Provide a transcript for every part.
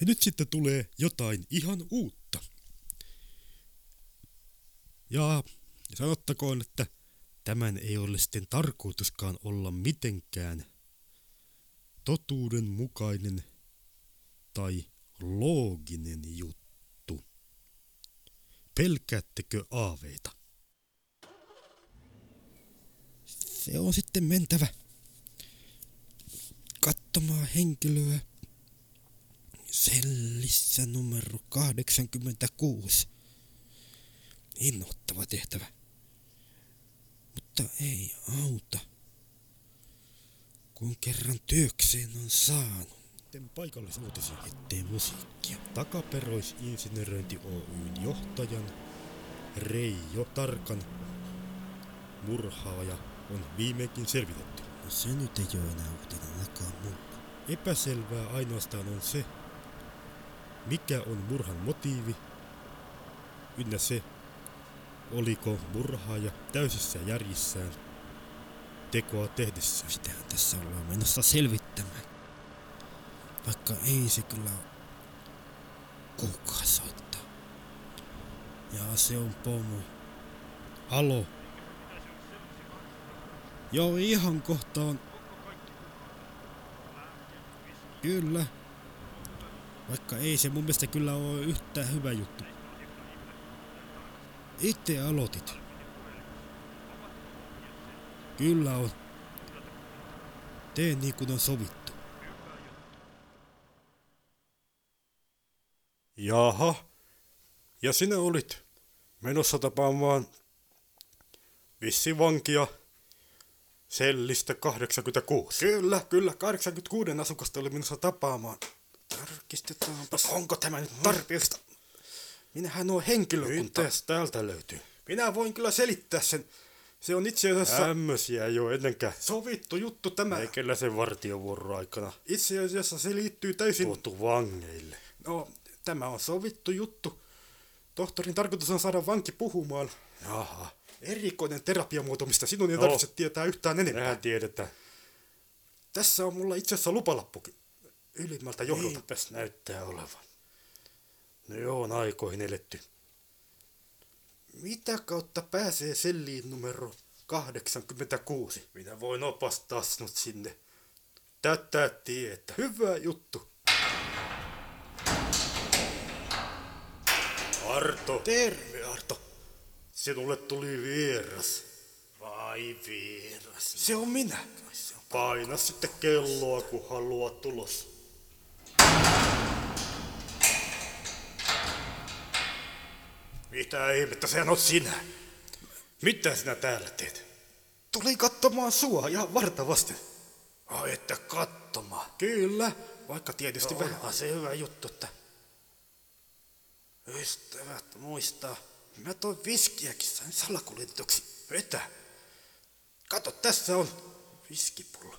Ja nyt sitten tulee jotain ihan uutta. Ja sanottakoon, että tämän ei ole sitten tarkoituskaan olla mitenkään totuudenmukainen tai looginen juttu. Pelkäättekö aaveita? Se on sitten mentävä katsomaan henkilöä sellissä numero 86. Innoittava tehtävä. Mutta ei auta. Kun kerran työkseen on saanut. Sitten paikallisuutisia, ettei musiikkia. Takaperoisinsinöröinti Oyn johtajan Reijo Tarkan murhaaja on viimeinkin selvitetty. No se nyt ei ole enää uutinen ainakaan mulle. Epäselvää ainoastaan on se, mikä on murhan motiivi, ynnä se, oliko murhaaja täysissä järjissään tekoa tehdessä. Sitähän tässä ollaan menossa selvittämään. Vaikka ei se kyllä kukaan soittaa. Ja se on pomo. Alo. Joo, ihan kohtaan. Kyllä. Vaikka ei se mun mielestä kyllä ole yhtään hyvä juttu. Itse aloitit. Kyllä on. Tee niin kuin on sovittu. Jaha. Ja sinä olit menossa tapaamaan vissivankia sellistä 86. Kyllä, kyllä. 86 asukasta oli menossa tapaamaan. Tarkistetaanpa. Onko tämä nyt tarpeesta? Minähän on henkilökunta. Mitäs täältä löytyy? Minä voin kyllä selittää sen. Se on itse asiassa Tämmösiä ei ole ennenkään. sovittu juttu tämä. Meikäläisen vartiovuoron aikana Itse asiassa se liittyy täysin... tuotu vangeille. No, tämä on sovittu juttu. Tohtorin tarkoitus on saada vanki puhumaan. Jaha. Erikoinen terapiamuoto, mistä sinun ei No. tarvitse tietää yhtään enempää. Mehän tiedetään. Tässä on mulla itse asiassa lupalappukin. Ylimmältä johdolta. Niinpäs näyttää olevan. No joo, on aikoihin eletty. Mitä kautta pääsee selliin numero 86? Minä voin opastaa sinut sinne. Tätä tietä. Hyvä juttu. Arto, Terve, Arto. sinulle tuli vieras. Vai vieras? Se on minä. Paina sitten kelloa, kun haluat tulos. Mitä ihmettä, sehän on sinä. Mitä sinä täällä teet? Tulin katsomaan sua ihan vartavasti. Ai, että katsomaan. Kyllä, vaikka tietysti No, vähän. se hyvä juttu, että Ystävät muistaa. Mä toin viskiäkin sain salakuljetuksi. Vetä. Kato, tässä on viskipullo.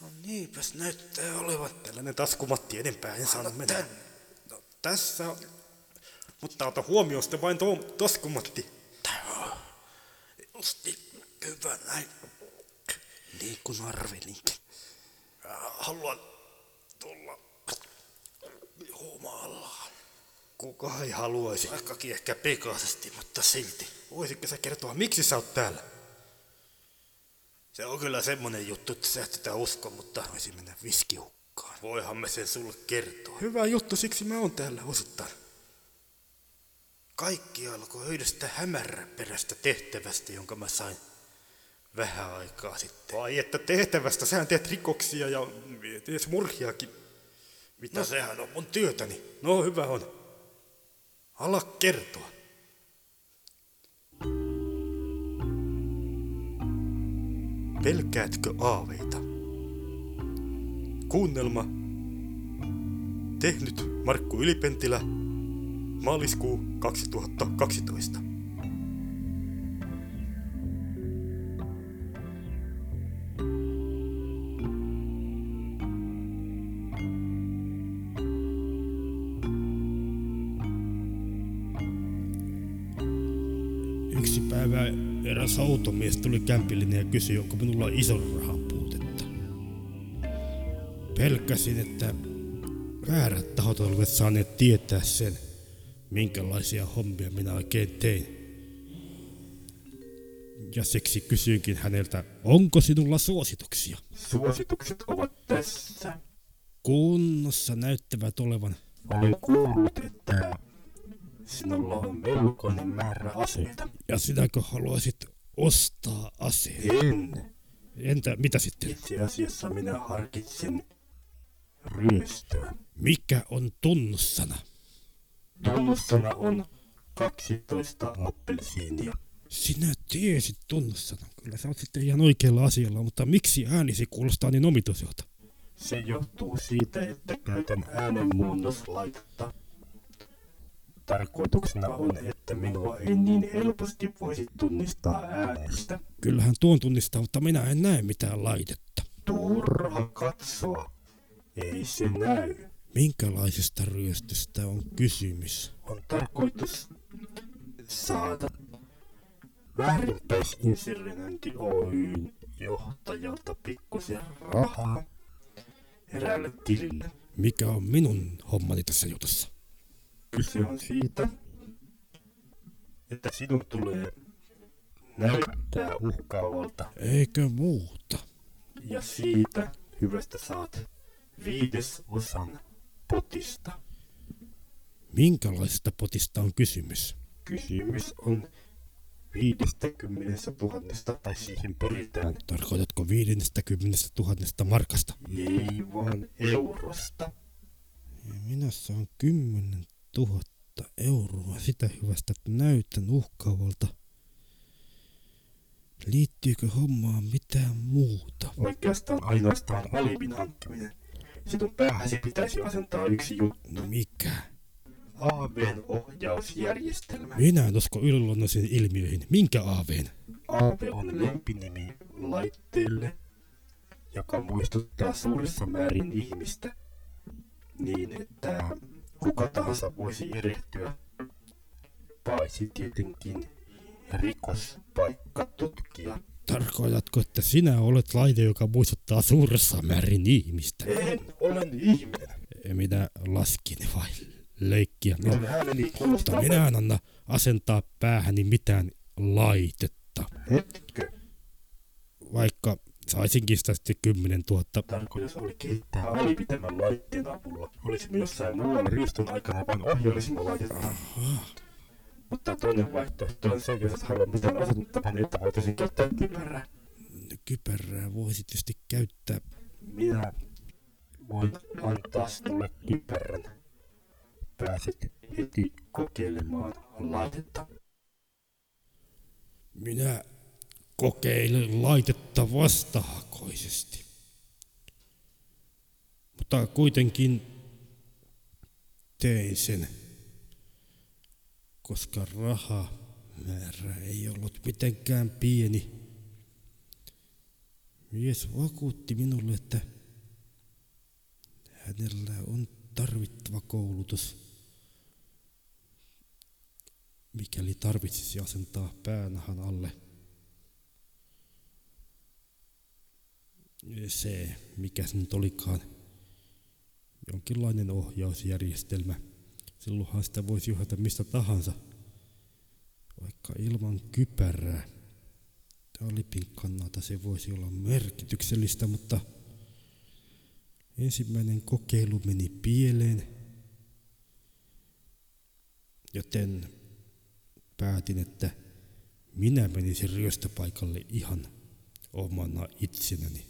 No niinpäs näyttää olevan. Tällainen taskumatti enempää en saanut mennä. tän. No, tässä on. Mutta ota huomioon sitten vain tuo taskumatti. Justi hyvä näin. Niin kuin arvelinkin. Haluan tulla humallaan. Kuka ei haluaisi? Vaikkakin ehkä pikaisesti, mutta silti. Voisitko sä kertoa, miksi sä oot täällä? Se on kyllä semmonen juttu, että sä et sitä usko, mutta Voisi mennä viskihukkaan. voihan me sen sulle kertoa. Hyvä juttu, siksi mä oon täällä osittain. Kaikki alkoi yhdestä hämäräperäistä tehtävästä, jonka mä sain vähän aikaa sitten. Vai että tehtävästä, sähän teet rikoksia ja teet murhiakin. Mitä? No sehän on mun työtäni. No hyvä on. Ala kertoa. Pelkäätkö aaveita? Kuunnelma. Tehnyt Markku Ylipentilä. Maaliskuu 2012. automies tuli kämpillinen ja kysyi, onko minulla ison rahan puutetta. Pelkäsin, että väärät tahot olivat saaneet tietää sen, minkälaisia hommia minä oikein tein. Ja siksi kysyinkin häneltä, onko sinulla suosituksia? Suositukset ovat tässä. Kunnossa näyttävät olevan. Olen kuullut, että sinulla on melkoinen määrä aseita. Ja sinäkö haluaisit ostaa aseen? En. Entä mitä sitten? Itse asiassa minä harkitsin ryöstöä. Mikä on tunnussana? Tunnussana on 12 appelsiinia. Sinä tiesit tunnussana. Kyllä sä oot sitten ihan oikealla asialla, mutta miksi äänisi kuulostaa niin omituiselta? Se johtuu siitä, että käytän äänenmuunnoslaitetta. Tarkoituksena on, että minua ei niin helposti voisi tunnistaa äänestä. Kyllähän tuon tunnistaa, mutta minä en näe mitään laitetta. Turha katsoa. Ei se näy. Minkälaisesta ryöstöstä on kysymys? On tarkoitus saada väärinpäisinserinointi Oyn johtajalta pikkusen rahaa eräälle tilille. Mikä on minun hommani tässä jutussa? Kyse on siitä, että sinun tulee näyttää uhkaavalta Eikö muuta? ja siitä hyvästä saat viidesosan potista. Minkälaisesta potista on kysymys? Kysymys on 50 tuhannesta tai siihen peritään. Tarkoitatko 50 000 markasta? Ei vaan eurosta. Ja minä saan 10 000 euroa sitä hyvästä, että näytän uhkaavalta. Liittyykö hommaan mitään muuta? Oikeastaan ainoastaan alibin hankkiminen. Sinun päähäsi pitäisi asentaa yksi juttu. Mikä? AVn ohjausjärjestelmä. Minä en usko yliluonnollisiin ilmiöihin. Minkä aaveen? AV on lempinimi laitteelle, joka muistuttaa suurissa määrin ihmistä, niin että kuka tahansa voisi erehtyä, paitsi tietenkin rikospaikkatutkija. Tarkoitatko, että sinä olet laite, joka muistuttaa suuressa määrin ihmistä? En, olen ihminen. Minä laskin vai leikkiä. Ääneni Mutta minä en anna asentaa päähäni mitään laitetta. Hetkö. Vaikka sitä sitten 10 000. Tarkoitus oli kehittää alibi tämän laitteen avulla. Olisimme jossain muualla ryöstön aikana vain ohjailisimme laitetta. Mutta toinen vaihtoehto on se, jos et halua mitään asennettavan, että voitaisiin käyttää kypärää. Kypärää voisi tietysti käyttää. Minä voin antaa sinulle kypärän. Pääset heti kokeilemaan laitetta. Minä kokeilen laitetta vastahakoisesti. Mutta kuitenkin tein sen, koska rahamäärä ei ollut mitenkään pieni. Mies vakuutti minulle, että hänellä on tarvittava koulutus, mikäli tarvitsisi asentaa päänahan alle. Se, mikä se nyt olikaan, jonkinlainen ohjausjärjestelmä. Silloinhan sitä voisi johdata mistä tahansa, vaikka ilman kypärää. Alipin kannalta se voisi olla merkityksellistä, mutta ensimmäinen kokeilu meni pieleen, joten päätin, että minä menisin ryöstöpaikalle ihan omana itsenäni.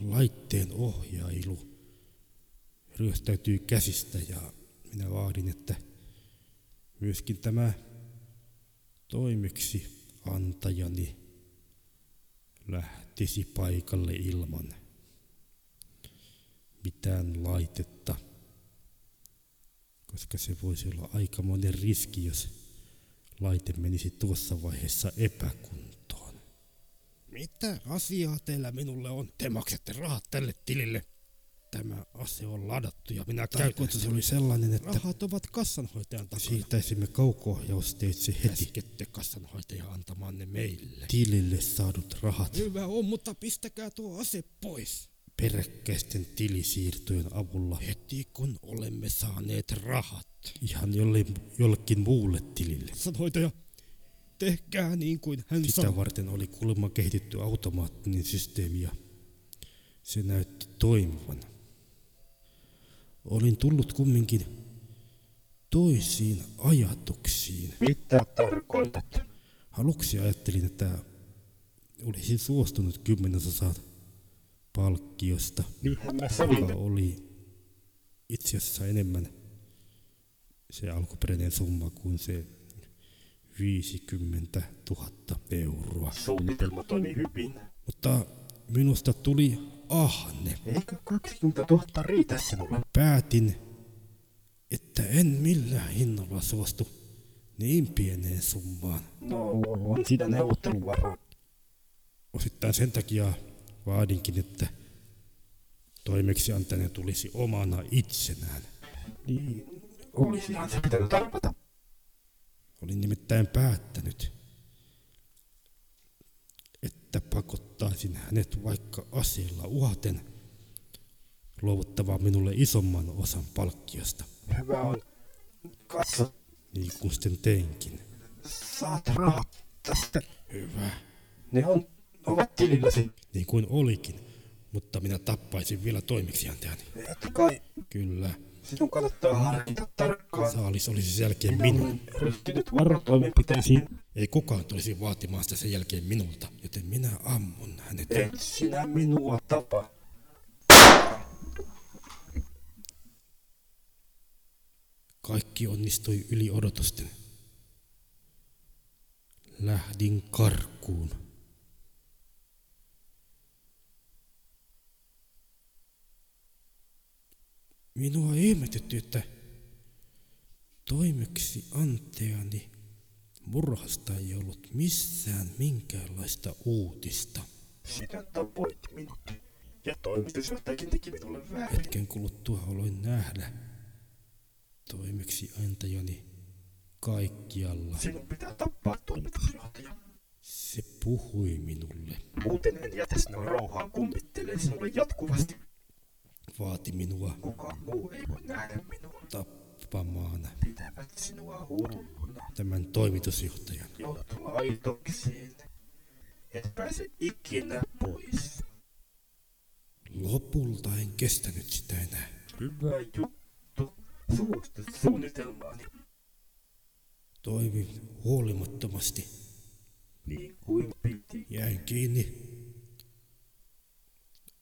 Laitteen ohjailu ryöstäytyy käsistä ja minä vaadin, että myöskin tämä toimeksi antajani lähtisi paikalle ilman mitään laitetta, koska se voisi olla aikamoinen riski, jos laite menisi tuossa vaiheessa epäkuntoon. Mitä asiaa teillä minulle on? Te maksatte rahat tälle tilille. Tämä ase on ladattu ja minä Tarkoitus oli sellainen, että rahat ovat kassanhoitajan takana. Siirtäisimme kauko-ohjausteitse heti. Käskette kassanhoitaja antamaan ne meille. Tilille saadut rahat. Hyvä on, mutta pistäkää tuo ase pois. peräkkäisten tilisiirtojen avulla heti kun olemme saaneet rahat ihan jolle, jollekin muulle tilille. Sanoitaja, tehkää niin kuin hän Sitä sanoi. varten oli kuulemma kehitetty automaattinen systeemi ja se näytti toimivan. Olin tullut kumminkin toisiin ajatuksiin. Mitä tarkoitat? Aluksi ajattelin, että olisin suostunut kymmenesosaa palkkiosta, Niinhän mä joka oli itse asiassa enemmän se alkuperäinen summa kuin se 50 000 euroa. Suunnitelma toimi hyvin. Mutta minusta tuli ahne. Eikö 20 000 riitä sinulle? Päätin, että en millään hinnalla suostu niin pieneen summaan. No, on sitä neuvotteluvaraa. Osittain sen takia vaadinkin, että toimeksiantajana tulisi omana itsenään. Niin, olisihan se pitänyt arvata. Olin nimittäin päättänyt, että pakottaisin hänet vaikka aseella uhaten luovuttamaan minulle isomman osan palkkiosta, Hyvä on. Katso, niin kuin sitten teinkin. saat rahat tästä. Hyvä, Ne on, ovat tililläsi. niin kuin olikin, mutta minä tappaisin vielä toimeksiantajani. Totta kai Kyllä, sinun kannattaa harkita tarkkaan. saalis olisi sen jälkeen minun. ryhtynyt varotoimenpiteisiin. Ei kukaan tulisi vaatimaan sitä sen jälkeen minulta, joten minä ammun hänet. Et sinä minua tapa. Kaikki onnistui yli odotusten. Lähdin karkuun. Minua ihmetytti, että toimeksi anteani murhasta ei ollut missään minkäänlaista uutista. Sinä tapoit minut. Ja toimitusjohtajakin teki minulle väärin. Hetken kuluttua aloin nähdä toimeksi antajani kaikkialla. Sinun pitää tappaa toimitusjohtaja. Se puhui minulle, Muuten en jätä sinua rauhaan kummittelee sinulle jatkuvasti. Vaati minua Kukaan muu ei voi nähdä minua. tappamaan tämän toimitusjohtajan. Laitokseen. Et pääse ikinä pois. Lopulta en kestänyt sitä enää. Hyvä juttu. Suostu suunnitelmaani. Toimin huolimattomasti. Niin kuin piti. Jäin kiinni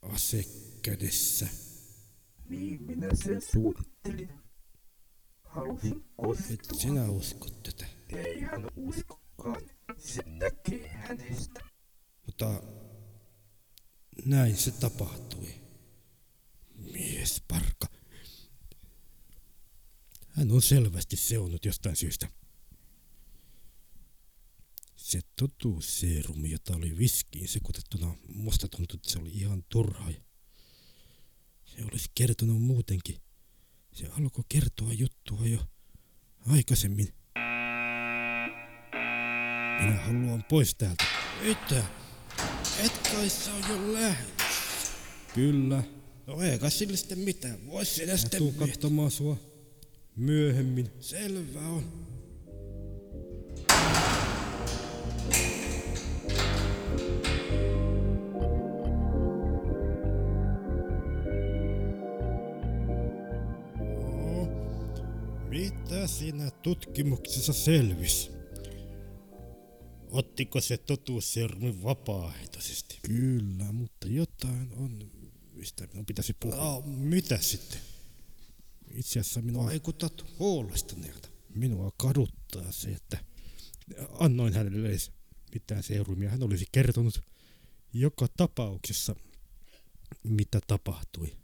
ase kädessä. Niin minä sen suunnittelin. Halusin Et kostua. sinä usko tätä. Ei hän uskokaan. Se näkee hänestä. Mutta näin se tapahtui. Mies parka. Hän on selvästi seonnut jostain syystä. Se totuusseerumi, jota oli viskiin sekoitettuna, musta tuntui, että se oli ihan turha. Se olisi kertonut muutenkin. Se alkoi kertoa juttua jo aikaisemmin. Minä haluan pois täältä. Mitä? Et kai sä on jo lähdössä. Kyllä. No eikä sille sitten mitään. Vois sinä sitten tuu katsomaan sua myöhemmin. Selvä on. Mitä siinä tutkimuksessa selvisi? Ottiko se totuusseerumi vapaaehtoisesti? Kyllä, mutta jotain on, mistä minun pitäisi puhua. No, mitä sitten? Itse asiassa minua vaikutat huolestuneelta. Minua kaduttaa se, että annoin hänelle edes mitään seerumia. Hän olisi kertonut joka tapauksessa, mitä tapahtui.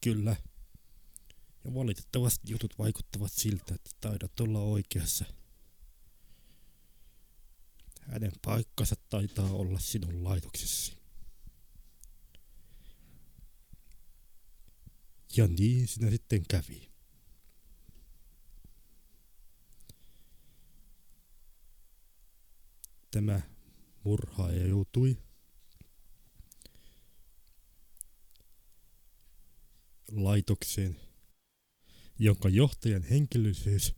Kyllä. Ja valitettavasti jutut vaikuttavat siltä, että taidat olla oikeassa. Hänen paikkansa taitaa olla sinun laitoksessasi. Ja niin sinä sitten kävi. Tämä murhaaja joutui laitokseen jonka johtajan henkilöllisyys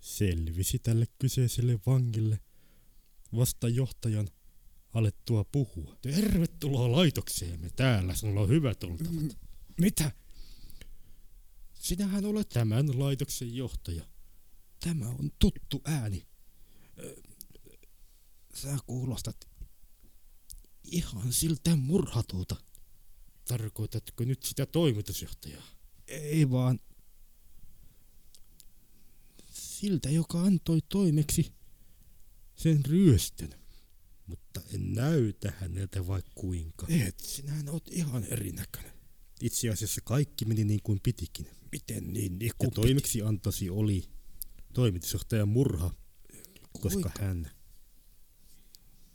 selvisi tälle kyseiselle vangille vasta johtajan alettua puhua. Tervetuloa laitokseemme täällä, sinulla on hyvät oltavat. Mitä? Sinähän olet tämän laitoksen johtaja. Tämä on tuttu ääni. Sä kuulostat ihan siltä murhatulta. Tarkoitatko nyt sitä toimitusjohtajaa? Ei vaan siltä, joka antoi toimeksi sen ryöstön. Mutta en näytä häneltä vai kuinka. Et, sinähän oot ihan erinäköinen. Itse asiassa kaikki meni niin kuin pitikin. Miten niin? niin ja toimeksi antosi oli toimitusjohtajan murha, koska hän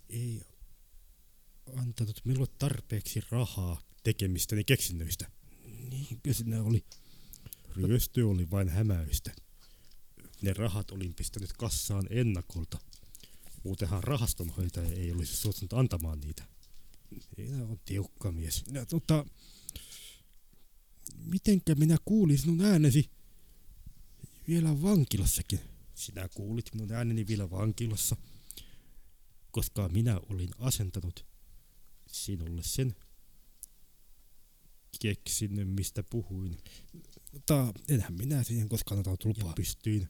ei antanut minulle tarpeeksi rahaa tekemistäni keksinnöistä. Niinkö sinä oli? Ryöstö oli vain hämäystä. Ne rahat olin pistänyt kassaan ennakolta. Muutenhan rahastonhoitaja ei olisi suostunut antamaan niitä. Sinä on tiukka mies. Ja, tota, mitenkä minä kuulin sinun äänesi vielä vankilassakin? Sinä kuulit minun ääneni vielä vankilassa, koska minä olin asentanut sinulle sen keksinnön, mistä puhuin. Mutta enhän minä siihen koskaan antanut lupaa. Ja pystyin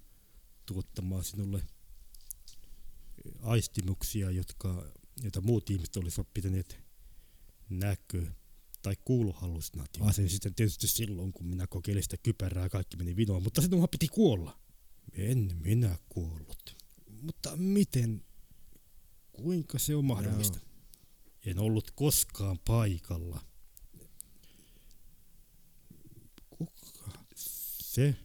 tuottamaan sinulle aistimuksia, jotka, joita muut ihmiset olisivat pitäneet näkö- tai kuuluhallusinaatio. Asen sitten tietysti silloin, kun minä kokeilin sitä kypärää, kaikki meni vinoon, mutta sinun piti kuolla. En minä kuollut. Mutta miten? Kuinka se on mahdollista? Joo. En ollut koskaan paikalla. Kuka? Se,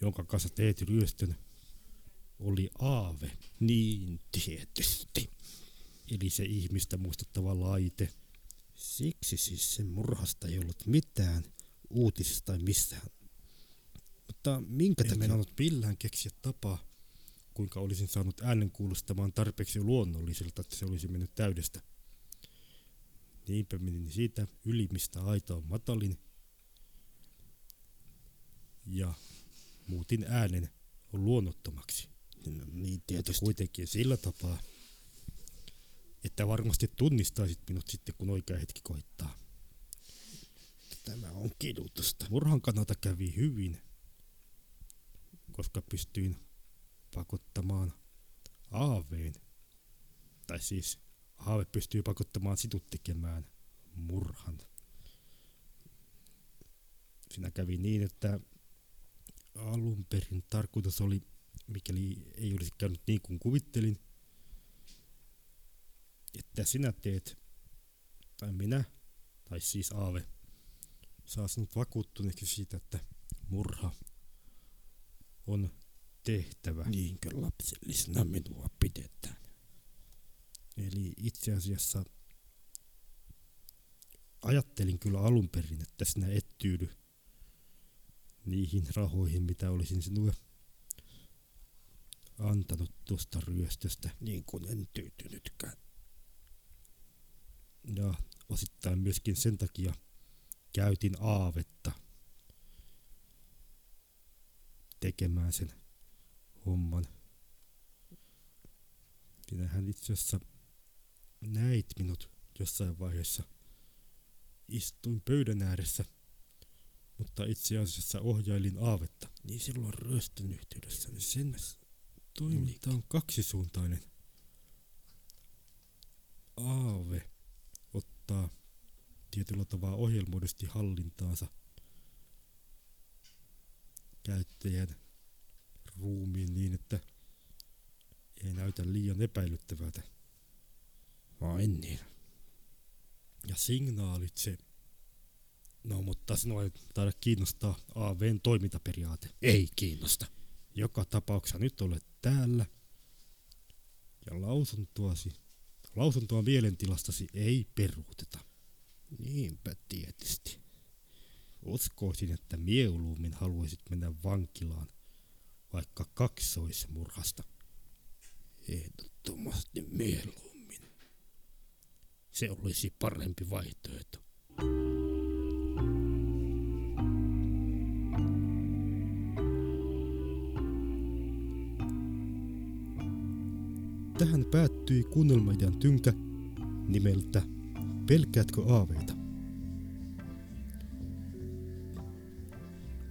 jonka kanssa teet ryöstön, oli Aave. Niin tietysti. Eli se ihmistä muistuttava laite. Siksi siis sen murhasta ei ollut mitään uutisista tai missään. Mutta minkä en takia? En millään keksiä tapaa, kuinka olisin saanut äänen kuulostamaan tarpeeksi luonnolliselta, että se olisi mennyt täydestä. Niinpä menin siitä yli, mistä aita on matalin, ja muutin äänen luonnottomaksi. No, niin tietysti. Kuitenkin sillä tapaa, että varmasti tunnistaisit minut sitten, kun oikea hetki koittaa. Tämä on kidutusta. Murhan kannalta kävi hyvin, koska pystyin pakottamaan Aaveen. Tai siis Aave pystyy pakottamaan sinut tekemään murhan. Siinä kävi niin, että alun perin tarkoitus oli, mikäli ei olisi käynyt niin kuin kuvittelin, että sinä teet, tai minä, tai siis Aave, saa sinut vakuuttuneeksi siitä, että murha on tehtävä. Niinkö lapsellisena minua pidetään? Eli itse asiassa ajattelin kyllä alun perin, että sinä et tyydy niihin rahoihin, mitä olisin sinulle antanut tuosta ryöstöstä. Niin kuin en tyytynytkään. Ja osittain myöskin sen takia käytin aavetta tekemään sen homman. Sinähän itse asiassa näit minut jossain vaiheessa. Istuin pöydän ääressä, mutta itse asiassa ohjailin aavetta. Niin silloin ryöstön yhteydessä. Niin sen toiminta on kaksisuuntainen. Aave ottaa tietyllä tavalla ohjelmoidusti hallintaansa käyttäjän ruumiin niin, että ei näytä liian epäilyttävältä. Vain niin. Ja signaalit se. No mutta sinua ei taida kiinnostaa AVn toimintaperiaate. Ei kiinnosta. Joka tapauksessa nyt olet täällä. Ja lausuntoasi, lausuntoa mielentilastasi ei peruuteta. Niinpä tietysti. Uskoisin, että mieluummin haluaisit mennä vankilaan, vaikka kaksoismurhasta. Ehdottomasti mieluummin. Se olisi parempi vaihtoehto. Tähän päättyi kuunnelmaidean tynkä nimeltä Pelkäätkö aaveita?